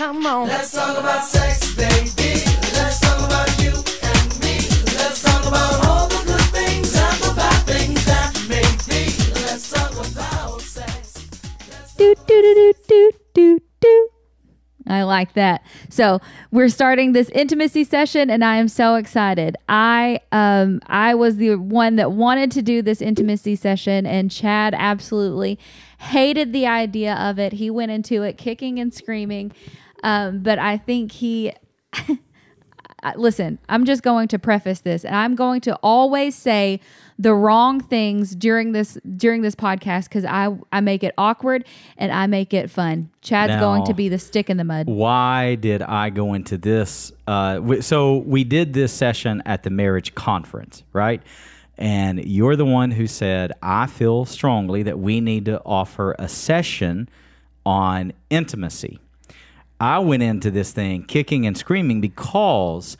come on. Let's talk about sex, baby. Let's talk about you and me. Let's talk about all the good things and the bad things that may be. Let's talk about sex. do do do do do do do. I like that. So we're starting this intimacy session, and I am so excited. I um I was the one that wanted to do this intimacy session, and Chad absolutely hated the idea of it. He went into it kicking and screaming, um, but I think he listen, I'm just going to preface this and I'm going to always say the wrong things during this during this podcast cuz I I make it awkward and I make it fun. Chad's Now- going to be the stick in the mud. Why did I go into this? Uh, w- so we did this session at the marriage conference, right? And you're the one who said, I feel strongly that we need to offer a session on intimacy. I went into this thing kicking and screaming because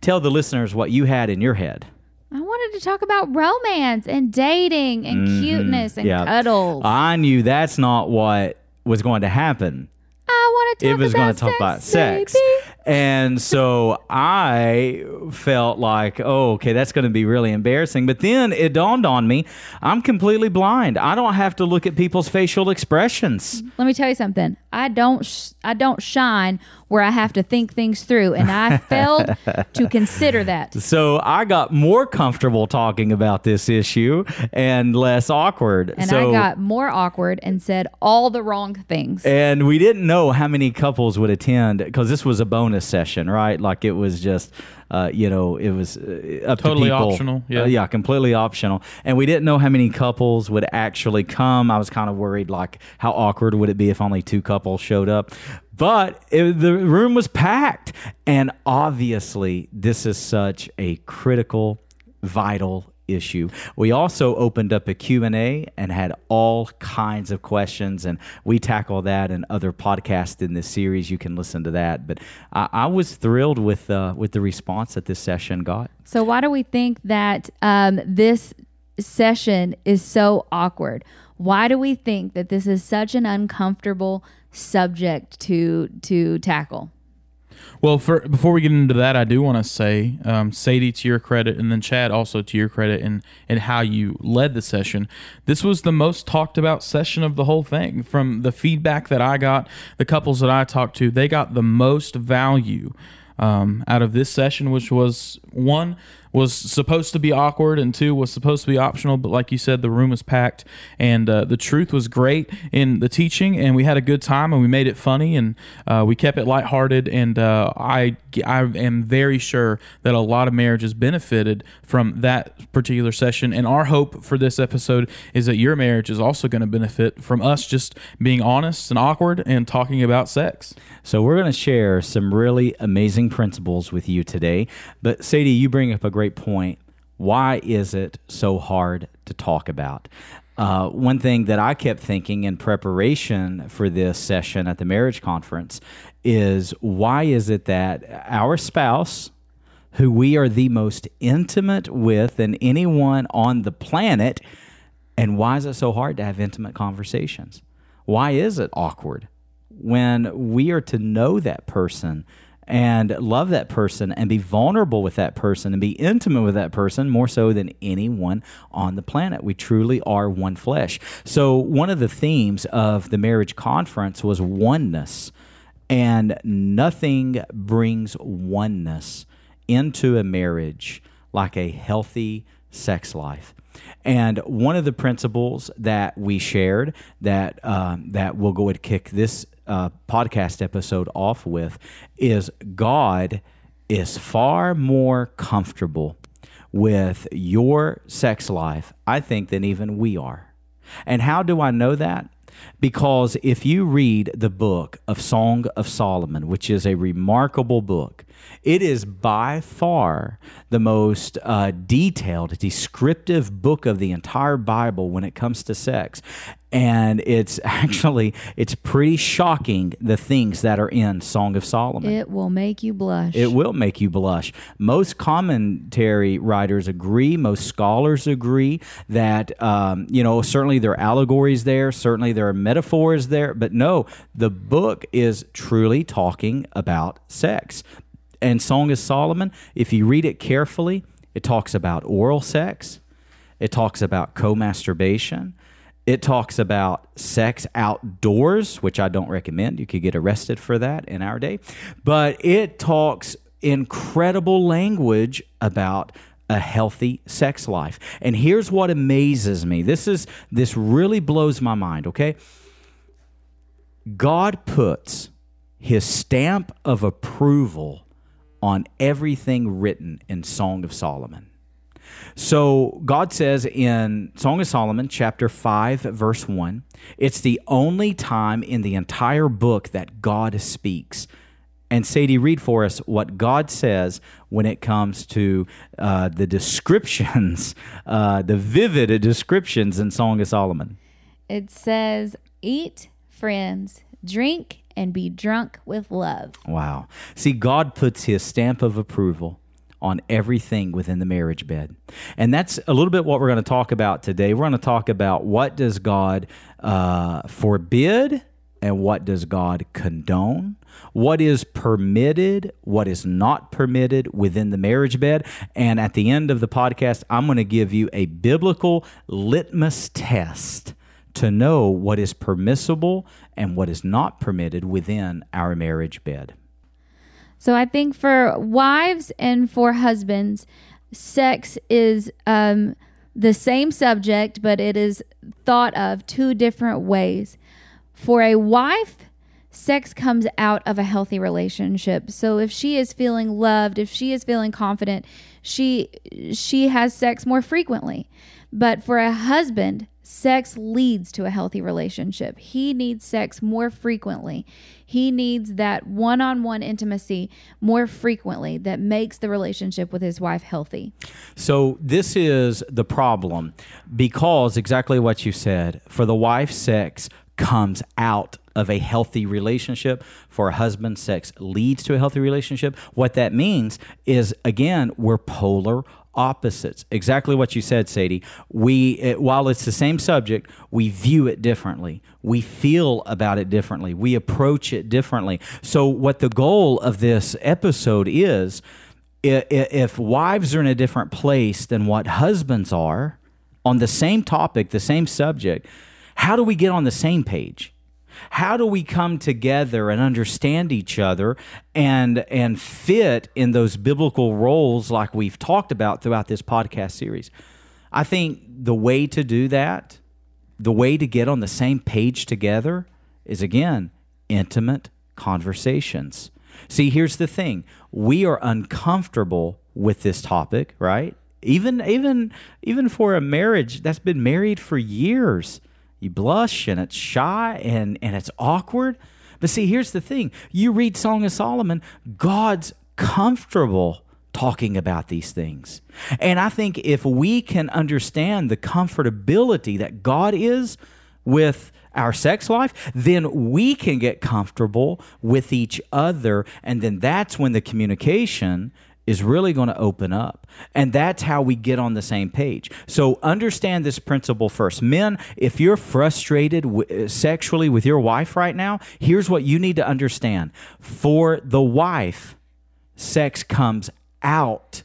tell the listeners what you had in your head. I wanted to talk about romance and dating and cuteness and Mm-hmm. Yeah. cuddles. I knew that's not what was going to happen. I want to talk it was about going to talk sex, about sex. baby. And so I felt like, oh, okay, that's going to be really embarrassing. But then it dawned on me I'm completely blind. I don't have to look at people's facial expressions. Let me tell you something. I don't sh- I don't shine where I have to think things through and I failed to consider that. So I got more comfortable talking about this issue and less awkward. And so, I got more awkward and said all the wrong things. And we didn't know how many couples would attend because this was a bonus session, right? Like it was just, uh, you know, it was uh, up Totally to people. optional, yeah. Uh, yeah, completely optional. And we didn't know how many couples would actually come. I was kind of worried, like, how awkward would it be if only two couples showed up? But it, the room was packed. And obviously, this is such a critical, vital issue. We also opened up a Q&A and had all kinds of questions and we tackle that in other podcasts in this series. You can listen to that. But I, I was thrilled with uh, with the response that this session got. So why do we think that um, this session is so awkward? Why do we think that this is such an uncomfortable subject to to tackle? Well, for, before we get into that, I do want to say, um, Sadie, to your credit, and then Chad, also to your credit, and and how you led the session. This was the most talked about session of the whole thing. From the feedback that I got, the couples that I talked to, they got the most value um, out of this session, which was one was supposed to be awkward and two was supposed to be optional but like you said the room was packed and uh, the truth was great in the teaching and we had a good time and we made it funny and uh, we kept it lighthearted and uh, I, I am very sure that a lot of marriages benefited from that particular session and our hope for this episode is that your marriage is also going to benefit from us just being honest and awkward and talking about sex So we're going to share some really amazing principles with you today. But Sadie, you bring up a great point. Why is it so hard to talk about? Uh, one thing that I kept thinking in preparation for this session at the marriage conference is why is it that our spouse, who we are the most intimate with than anyone on the planet, and why is it so hard to have intimate conversations? Why is it awkward when we are to know that person and love that person and be vulnerable with that person and be intimate with that person more so than anyone on the planet? We truly are one flesh. So, one of the themes of the marriage conference was oneness, and nothing brings oneness into a marriage like a healthy sex life. And one of the principles that we shared that um, that we'll go and kick this uh, podcast episode off with is God is far more comfortable with your sex life, I think, than even we are. And how do I know that? Because if you read the book of Song of Solomon, which is a remarkable book, it is by far the most uh, detailed, descriptive book of the entire Bible when it comes to sex. And it's actually it's pretty shocking the things that are in Song of Solomon. It will make you blush. It will make you blush. Most commentary writers agree, most scholars agree that, um, you know, certainly there are allegories there, certainly there there are metaphors there, but no, the book is truly talking about sex. And Song of Solomon, if you read it carefully, it talks about oral sex, it talks about co masturbation, it talks about sex outdoors, which I don't recommend. You could get arrested for that in our day. But it talks incredible language about a healthy sex life. And here's what amazes me. This is this really blows my mind, okay? God puts his stamp of approval on everything written in Song of Solomon. So God says in Song of Solomon, chapter 5, verse 1, it's the only time in the entire book that God speaks. And Sadie, read for us what God says when it comes to uh, the descriptions, uh, the vivid descriptions in Song of Solomon. It says, Eat, friends, drink, and be drunk with love. Wow. See, God puts his stamp of approval on everything within the marriage bed. And that's a little bit what we're going to talk about today. We're going to talk about what does God uh, forbid and what does God condone? What is permitted, what is not permitted within the marriage bed? And at the end of the podcast, I'm going to give you a biblical litmus test to know what is permissible and what is not permitted within our marriage bed. So I think for wives and for husbands, sex is um, the same subject, but it is thought of two different ways. For a wife, sex comes out of a healthy relationship. So if she is feeling loved, if she is feeling confident, she she has sex more frequently. But for a husband, sex leads to a healthy relationship. He needs sex more frequently. He needs that one-on-one intimacy more frequently that makes the relationship with his wife healthy. So this is the problem because exactly what you said. For the wife, sex comes out of a healthy relationship. For a husband, sex leads to a healthy relationship. What that means is again, we're polar opposites. Exactly what you said, Sadie. We it, while it's the same subject, we view it differently. We feel about it differently. We approach it differently. So what the goal of this episode is if wives are in a different place than what husbands are on the same topic, the same subject, how do we get on the same page? How do we come together and understand each other and and fit in those biblical roles like we've talked about throughout this podcast series? I think the way to do that, the way to get on the same page together is again intimate conversations. See, here's the thing. We are uncomfortable with this topic, right? Even even even for a marriage that's been married for years. You blush and it's shy and and it's awkward. But see, here's the thing. You read Song of Solomon, God's comfortable talking about these things. And I think if we can understand the comfortability that God is with our sex life, then we can get comfortable with each other. And then that's when the communication is really going to open up. And that's how we get on the same page. So understand this principle first. Men, if you're frustrated w- sexually with your wife right now, here's what you need to understand. For the wife, sex comes out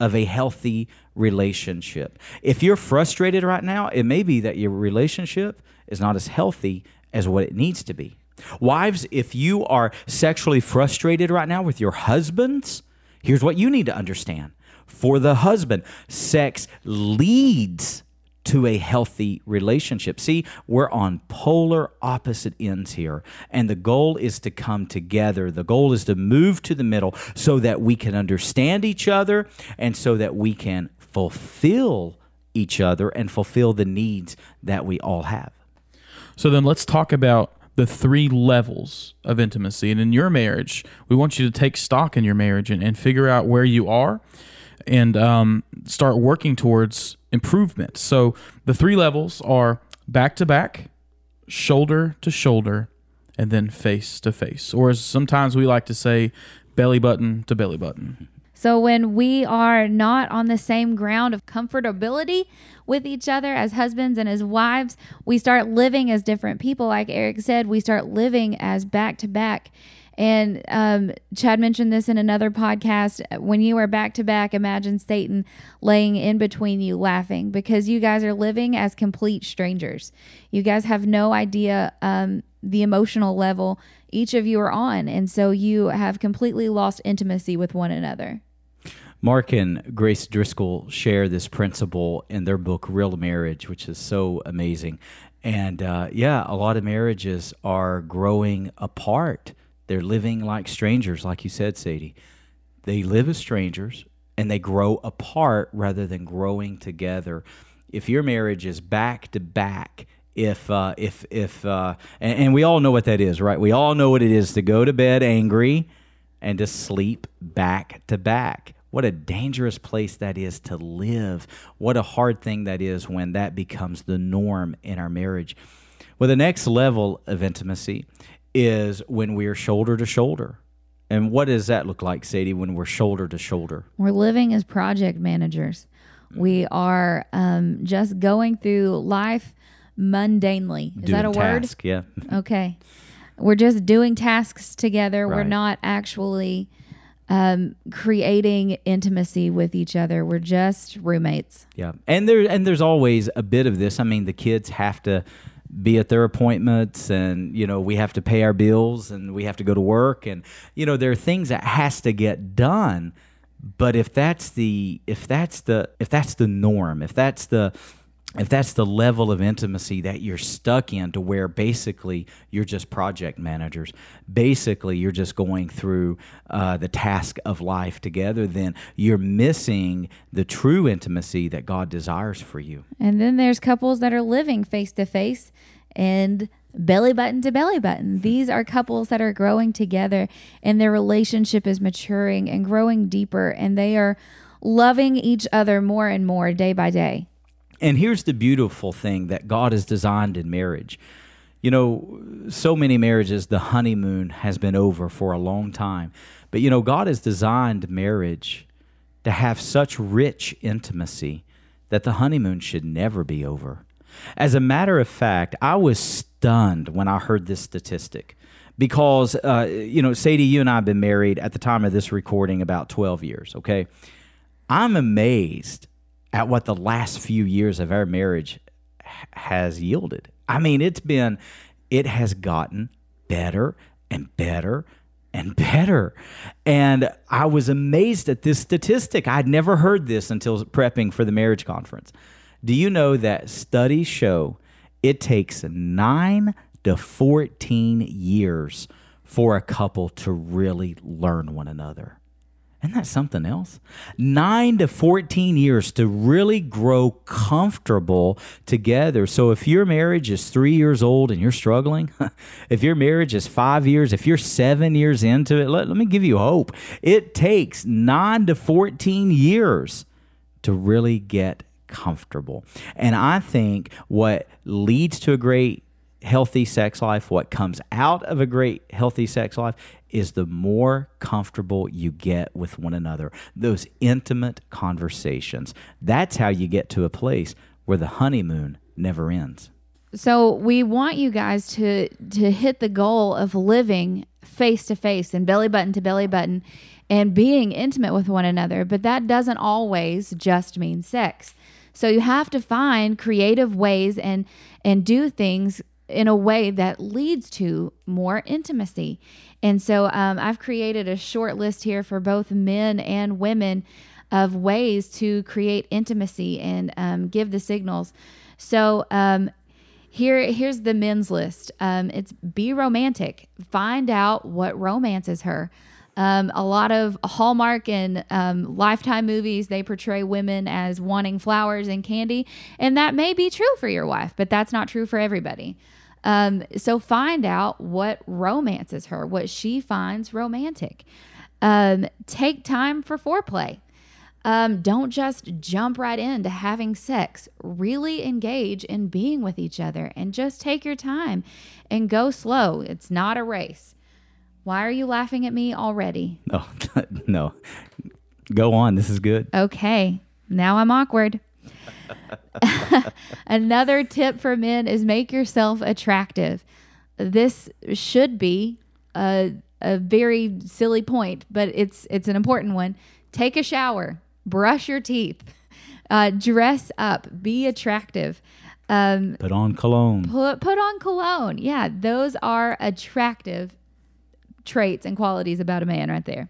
of a healthy relationship. If you're frustrated right now, it may be that your relationship is not as healthy as what it needs to be. Wives, if you are sexually frustrated right now with your husbands, here's what you need to understand. For the husband, sex leads to a healthy relationship. See, we're on polar opposite ends here, and the goal is to come together. The goal is to move to the middle so that we can understand each other and so that we can fulfill each other and fulfill the needs that we all have. So then let's talk about the three levels of intimacy. And in your marriage, we want you to take stock in your marriage and, and figure out where you are and um, start working towards improvement. So the three levels are back to back, shoulder to shoulder, and then face to face. Or as sometimes we like to say, belly button to belly button. So when we are not on the same ground of comfortability with each other as husbands and as wives, we start living as different people. Like Eric said, we start living as back to back. And um, Chad mentioned this in another podcast. When you are back to back, imagine Satan laying in between you laughing because you guys are living as complete strangers. You guys have no idea um, the emotional level each of you are on. And so you have completely lost intimacy with one another. Mark and Grace Driscoll share this principle in their book, Real Marriage, which is so amazing. And uh, yeah, a lot of marriages are growing apart. They're living like strangers, like you said, Sadie. They live as strangers and they grow apart rather than growing together. If your marriage is back to back, if uh, if if uh, and, and we all know what that is, right? We all know what it is to go to bed angry and to sleep back to back. What a dangerous place that is to live. What a hard thing that is when that becomes the norm in our marriage. Well, the next level of intimacy is when we are shoulder to shoulder. And what does that look like, Sadie, when we're shoulder to shoulder? We're living as project managers. We are um, just going through life mundanely. Is that a Doing word? Yeah. Okay. We're just doing tasks together. We're not actually um, creating intimacy with each other. We're just roommates. Yeah, and there and there's always a bit of this. I mean, the kids have to be at their appointments, and you know we have to pay our bills, and we have to go to work, and you know there are things that has to get done. But if that's the if that's the if that's the norm, if that's the if that's the level of intimacy that you're stuck in to where basically you're just project managers basically you're just going through uh, the task of life together then you're missing the true intimacy that god desires for you And then there's couples that are living face to face and belly button to belly button. These are couples that are growing together and their relationship is maturing and growing deeper and they are loving each other more and more day by day. And here's the beautiful thing that God has designed in marriage. You know, so many marriages, the honeymoon has been over for a long time. But, you know, God has designed marriage to have such rich intimacy that the honeymoon should never be over. As a matter of fact, I was stunned when I heard this statistic because, uh, you know, Sadie, you and I have been married at the time of this recording about 12 years, okay? I'm amazed at what the last few years of our marriage has yielded. I mean, it's been, it has gotten better and better and better. And I was amazed at this statistic. I'd never heard this until prepping for the marriage conference. Do you know that studies show it takes nine to 14 years for a couple to really learn one another? Isn't that something else? Nine to 14 years to really grow comfortable together. So, if your marriage is three years old and you're struggling, if your marriage is five years, if you're seven years into it, let, let me give you hope. It takes nine to 14 years to really get comfortable. And I think what leads to a great healthy sex life, what comes out of a great healthy sex life is the more comfortable you get with one another. Those intimate conversations. That's how you get to a place where the honeymoon never ends. So we want you guys to to hit the goal of living face to face and belly button to belly button and being intimate with one another, but that doesn't always just mean sex. So you have to find creative ways and and do things in a way that leads to more intimacy. And so um, I've created a short list here for both men and women of ways to create intimacy and um, give the signals. So um, here, here's the men's list. Um, it's be romantic. Find out what romances her. Um, a lot of Hallmark and um, Lifetime movies, they portray women as wanting flowers and candy. And that may be true for your wife, but that's not true for everybody. Um, so find out what romances her, what she finds romantic. Um, take time for foreplay. Um, don't just jump right into having sex. Really engage in being with each other and just take your time and go slow. It's not a race. Why are you laughing at me already? No, no. Go on. This is good. Okay, now I'm awkward. Another tip for men is make yourself attractive. This should be a, a very silly point, but it's it's an important one. Take a shower, brush your teeth, uh, dress up, be attractive. Um, Put on cologne. put put on cologne. Yeah, those are attractive traits and qualities about a man right there.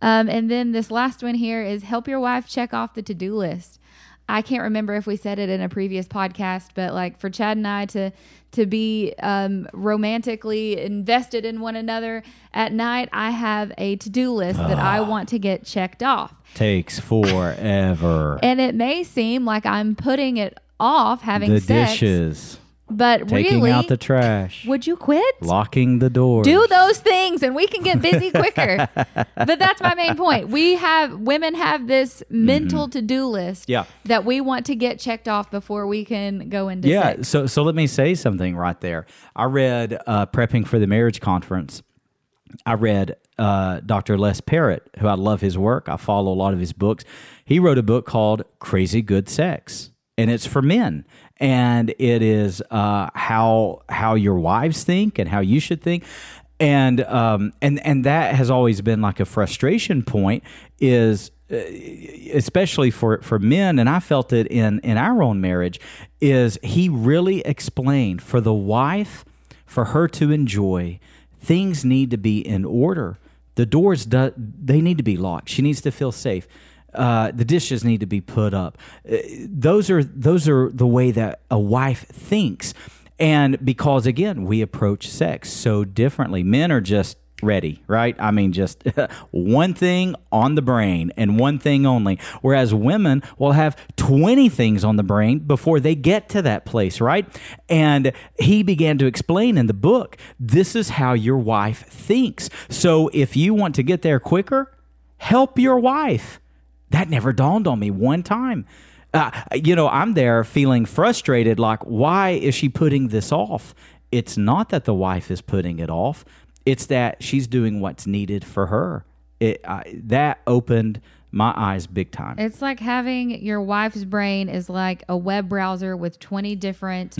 Um, and then this last one here is help your wife check off the to do list. I can't remember if we said it in a previous podcast, but like for Chad and I to to be um, romantically invested in one another at night, I have a to do list that I want to get checked off. Takes forever. And it may seem like I'm putting it off having the sex, dishes. But Taking really, out the trash. would you quit? locking the door. do those things and we can get busy quicker. but that's my main point. We have women have this mental to-do list Mm-hmm. Yeah. that we want to get checked off before we can go into Yeah, sex. so so let me say something right there. I read uh, prepping for the marriage conference. I read uh, Dr. Les Parrott, who I love his work. I follow a lot of his books. He wrote a book called Crazy Good Sex, and it's for men. And it is uh, how how your wives think and how you should think. And um, and and that has always been like a frustration point. Is especially for for men and I felt it in in our own marriage is he really explained for the wife for her to enjoy things need to be in order the doors do, they need to be locked she needs to feel safe uh, the dishes need to be put up Uh, those are those are the way that a wife thinks and because again we approach sex so differently men are just ready, right? I mean, just one thing on the brain and one thing only. Whereas women will have 20 things on the brain before they get to that place, right? And he began to explain in the book this is how your wife thinks. So if you want to get there quicker, help your wife. That never dawned on me one time. Uh, you know, I'm there feeling frustrated like, why is she putting this off? It's not that the wife is putting it off it's that she's doing what's needed for her. It I, that opened my eyes big time. It's like having your wife's brain is like a web browser with 20 different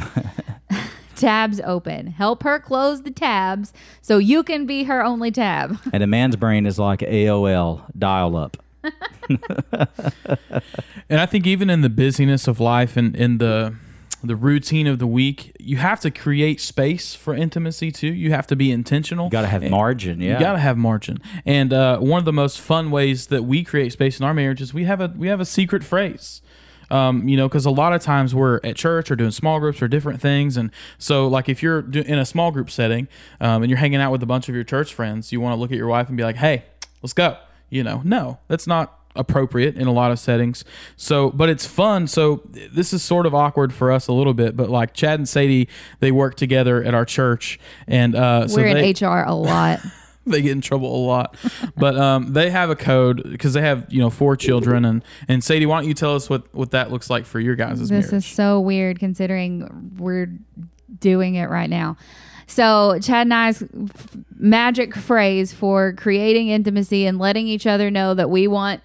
tabs open. Help her close the tabs so you can be her only tab. and a man's brain is like AOL dial up. And I think even in the busyness of life and in the the routine of the week, you have to create space for intimacy too. You have to be intentional. You got to have margin. Yeah. You got to have margin. And uh, one of the most fun ways that we create space in our marriage is we have a we have a secret phrase. Um, you know, because a lot of times we're at church or doing small groups or different things, and so like if you're do- in a small group setting um, and you're hanging out with a bunch of your church friends, you want to look at your wife and be like, "Hey, let's go." You know, no, that's not appropriate in a lot of settings. So, but it's fun. So this is sort of awkward for us a little bit, but like Chad and Sadie, they work together at our church, and uh, We're they, in HR a lot. they get in trouble a lot. But um, they have a code because they have you know four children, and and Sadie, why don't you tell us what what that looks like for your guys' this marriage? is so weird considering we're doing it right now. So, Chad and I's magic phrase for creating intimacy and letting each other know that we want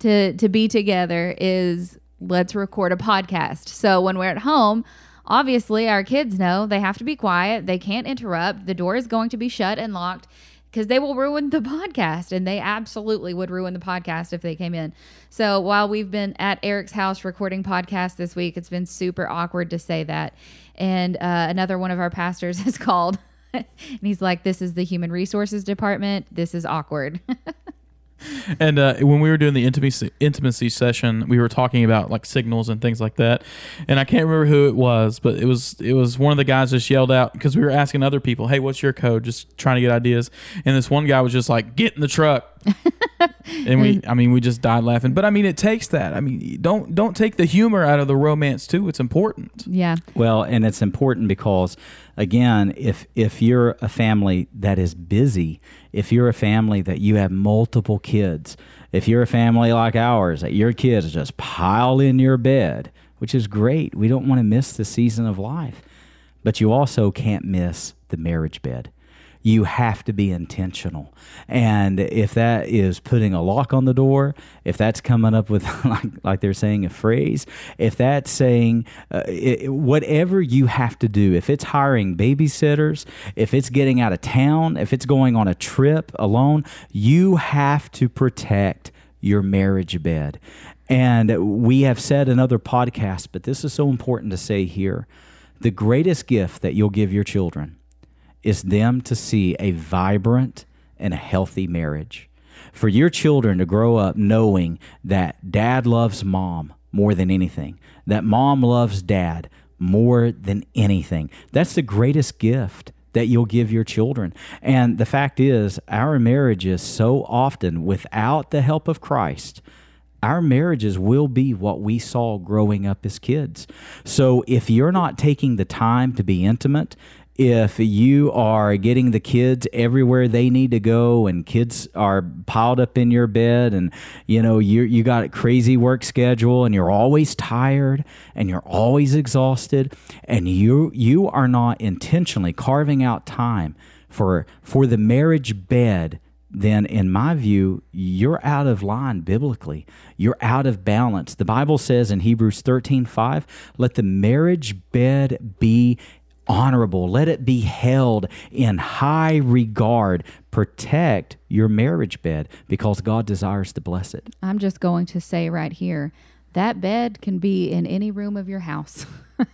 to to be together is let's record a podcast. So, when we're at home, obviously our kids know they have to be quiet, they can't interrupt, the door is going to be shut and locked because they will ruin the podcast and they absolutely would ruin the podcast if they came in. So while we've been at Eric's house recording podcast this week, it's been super awkward to say that. And uh, another one of our pastors has called and he's like, This is the human resources department. This is awkward. And uh, when we were doing the intimacy intimacy session, we were talking about like signals and things like that. And I can't remember who it was, but it was it was one of the guys just yelled out because we were asking other people, "Hey, what's your code?" Just trying to get ideas. And this one guy was just like, "Get in the truck." and we, I mean, we just died laughing. But I mean, it takes that. I mean, don't don't take the humor out of the romance too. It's important. yeah. Well, and it's important because again, if if you're a family that is busy, if you're a family that you have multiple kids, if you're a family like ours that your kids just pile in your bed, which is great. We don't want to miss the season of life. But you also can't miss the marriage bed. You have to be intentional. And if that is putting a lock on the door, if that's coming up with, like, like they're saying, a phrase, if that's saying uh, it, whatever you have to do, if it's hiring babysitters, if it's getting out of town, if it's going on a trip alone, you have to protect your marriage bed. And we have said in other podcasts, but this is so important to say here the greatest gift that you'll give your children is them to see a vibrant and a healthy marriage. For your children to grow up knowing that dad loves mom more than anything, that mom loves dad more than anything. That's the greatest gift that you'll give your children. And the fact is, our marriages so often, without the help of Christ, our marriages will be what we saw growing up as kids. So if you're not taking the time to be intimate, if you are getting the kids everywhere they need to go and kids are piled up in your bed and you know you you got a crazy work schedule and you're always tired and you're always exhausted and you you are not intentionally carving out time for for the marriage bed then in my view, you're out of line biblically. You're out of balance. The Bible says in Hebrews 13 5, let the marriage bed be honorable, let it be held in high regard. Protect your marriage bed because God desires to bless it. I'm just going to say right here that bed can be in any room of your house.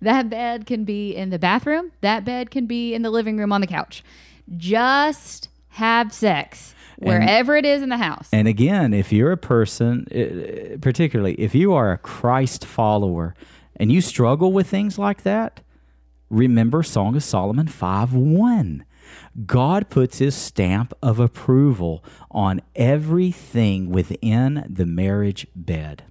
that bed can be in the bathroom. That bed can be in the living room on the couch. Just have sex wherever it is in the house. And again, if you're a person, particularly if you are a Christ follower and you struggle with things like that, remember Song of Solomon 5 1. God puts his stamp of approval on everything within the marriage bed.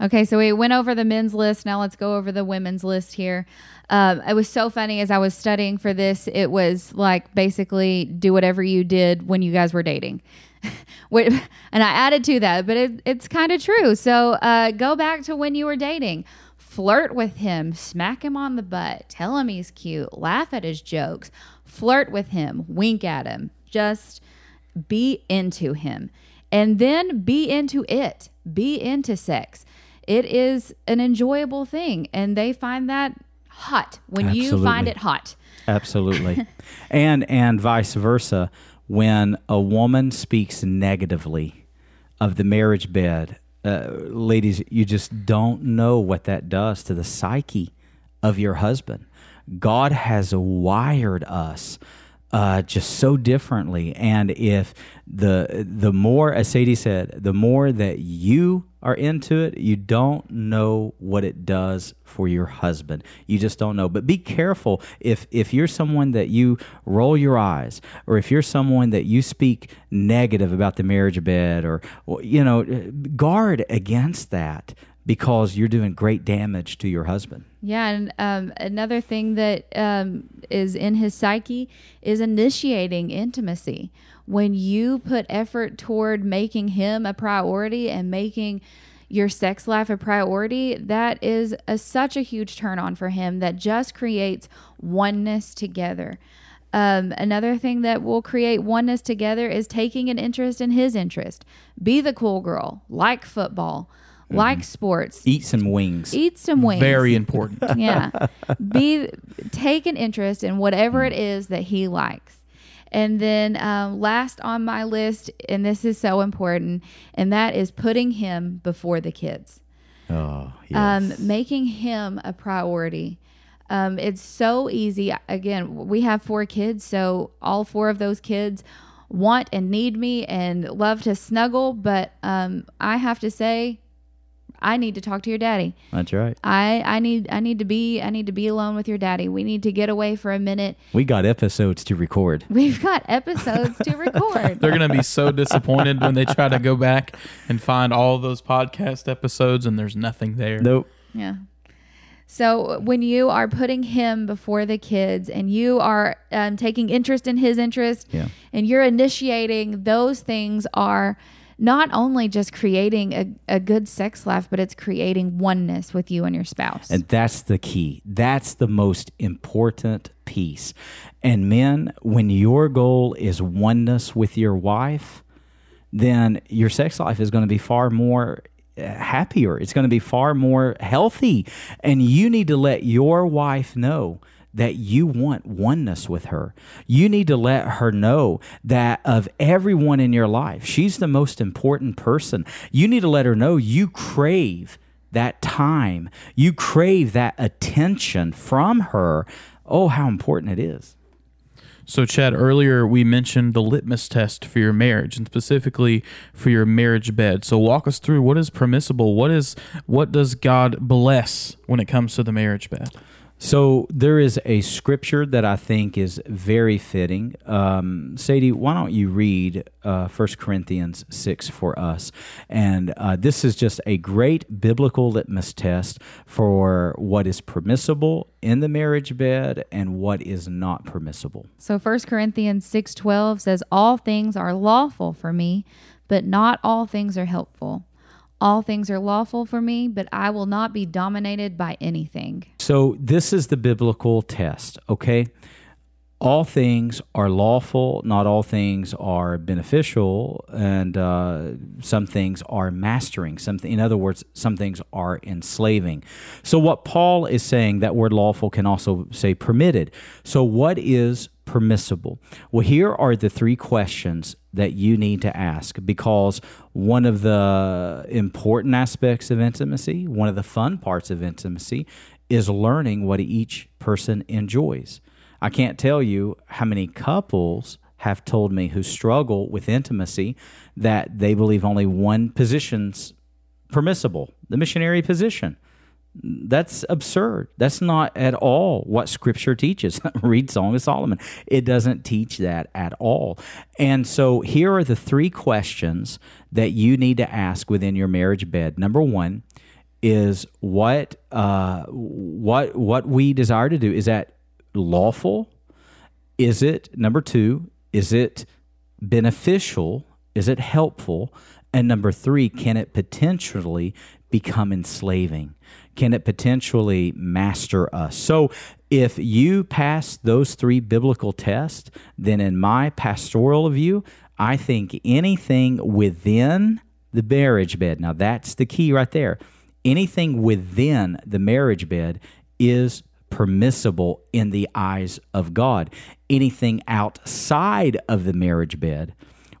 Okay, so we went over the men's list. Now let's go over the women's list here. Um, it was so funny as I was studying for this. It was like basically do whatever you did when you guys were dating. And I added to that, but it, it's kind of true. So uh, go back to when you were dating. Flirt with him, smack him on the butt, tell him he's cute, laugh at his jokes, flirt with him, wink at him, just be into him. And then be into it, be into sex. It is an enjoyable thing, and they find that hot when you find it hot. Absolutely. and and vice versa when a woman speaks negatively of the marriage bed uh, ladies you just don't know what that does to the psyche of your husband. God has wired us uh, just so differently. And if the the more as sadie said the more that you are into it you don't know what it does for your husband. You just don't know. But be careful if if you're someone that you roll your eyes or if you're someone that you speak negative about the marriage bed or or, you know guard against that because you're doing great damage to your husband Yeah, and um, another thing that um, is in his psyche is initiating intimacy. When you put effort toward making him a priority and making your sex life a priority, that is a, such a huge turn on for him that just creates oneness together. Um, another thing that will create oneness together is taking an interest in his interest. Be the cool girl, like football, like sports, eat some wings. Eat some wings. Very important. yeah. Be take an interest in whatever it is that he likes. And then um, last on my list and this is so important and that is putting him before the kids. Oh yes. um, making him a priority. Um, it's so easy. Again we have four kids so all four of those kids want and need me and love to snuggle but um, i have to say i need to talk to your daddy that's right I I need I need to be I need to be alone with your daddy. We need to get away for a minute. we got episodes to record We've got episodes to record. They're going to be so disappointed when they try to go back and find all those podcast episodes and there's nothing there. nope Yeah. So when you are putting him before the kids and you are um, taking interest in his interest Yeah. and you're initiating, those things are not only just creating a, a good sex life, but it's creating oneness with you and your spouse. And that's the key. That's the most important piece. And men, when your goal is oneness with your wife, then your sex life is going to be far more uh, happier. It's going to be far more healthy. And you need to let your wife know that you want oneness with her. You need to let her know that of everyone in your life, she's the most important person. You need to let her know you crave that time, you crave that attention from her. Oh, how important it is. So, Chad, earlier we mentioned the litmus test for your marriage, and specifically for your marriage bed. So, walk us through what is permissible. What is what does God bless when it comes to the marriage bed? So there is a scripture that I think is very fitting. Um, Sadie, why don't you read uh, 1 Corinthians 6 for us? And uh, this is just a great biblical litmus test for what is permissible in the marriage bed and what is not permissible. So 1 Corinthians 6:12 says all things are lawful for me, but not all things are helpful. All things are lawful for me, but I will not be dominated by anything. So this is the biblical test, okay? All things are lawful, not all things are beneficial, and uh, some things are mastering. Some, in other words, some things are enslaving. So what Paul is saying, that word lawful can also say permitted. So what is permissible? Well, here are the three questions that you need to ask because one of the important aspects of intimacy, one of the fun parts of intimacy, is learning what each person enjoys. I can't tell you how many couples have told me who struggle with intimacy that they believe only one position's permissible, the missionary position. That's absurd. That's not at all what Scripture teaches. Read Song of Solomon. It doesn't teach that at all. And so here are the three questions that you need to ask within your marriage bed. Number one is what uh, what what we desire to do is that lawful? Is it number two? Is it beneficial? Is it helpful? And number three, can it potentially become enslaving? Can it potentially master us? So, if you pass those three biblical tests, then in my pastoral view, I think anything within the marriage bed, now that's the key right there, anything within the marriage bed is permissible in the eyes of God. Anything outside of the marriage bed,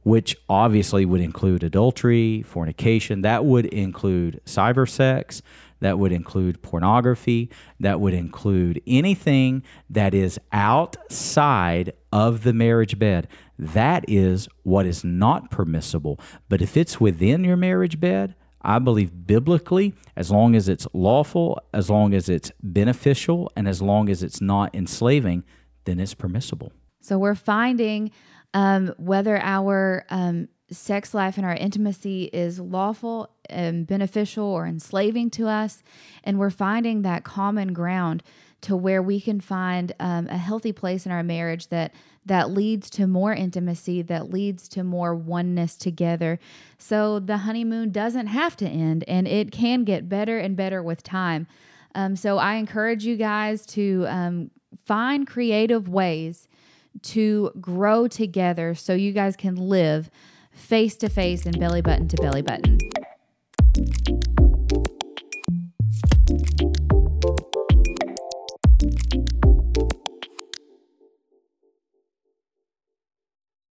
which obviously would include adultery, fornication, that would include cyber sex, that would include pornography, that would include anything that is outside of the marriage bed. That is what is not permissible. But if it's within your marriage bed, I believe biblically, as long as it's lawful, as long as it's beneficial, and as long as it's not enslaving, then it's permissible. So we're finding um, whether our um, sex life and our intimacy is lawful and beneficial or enslaving to us. And we're finding that common ground to where we can find um, a healthy place in our marriage that that leads to more intimacy that leads to more oneness together so the honeymoon doesn't have to end and it can get better and better with time um, so i encourage you guys to um, find creative ways to grow together so you guys can live face to face and belly button to belly button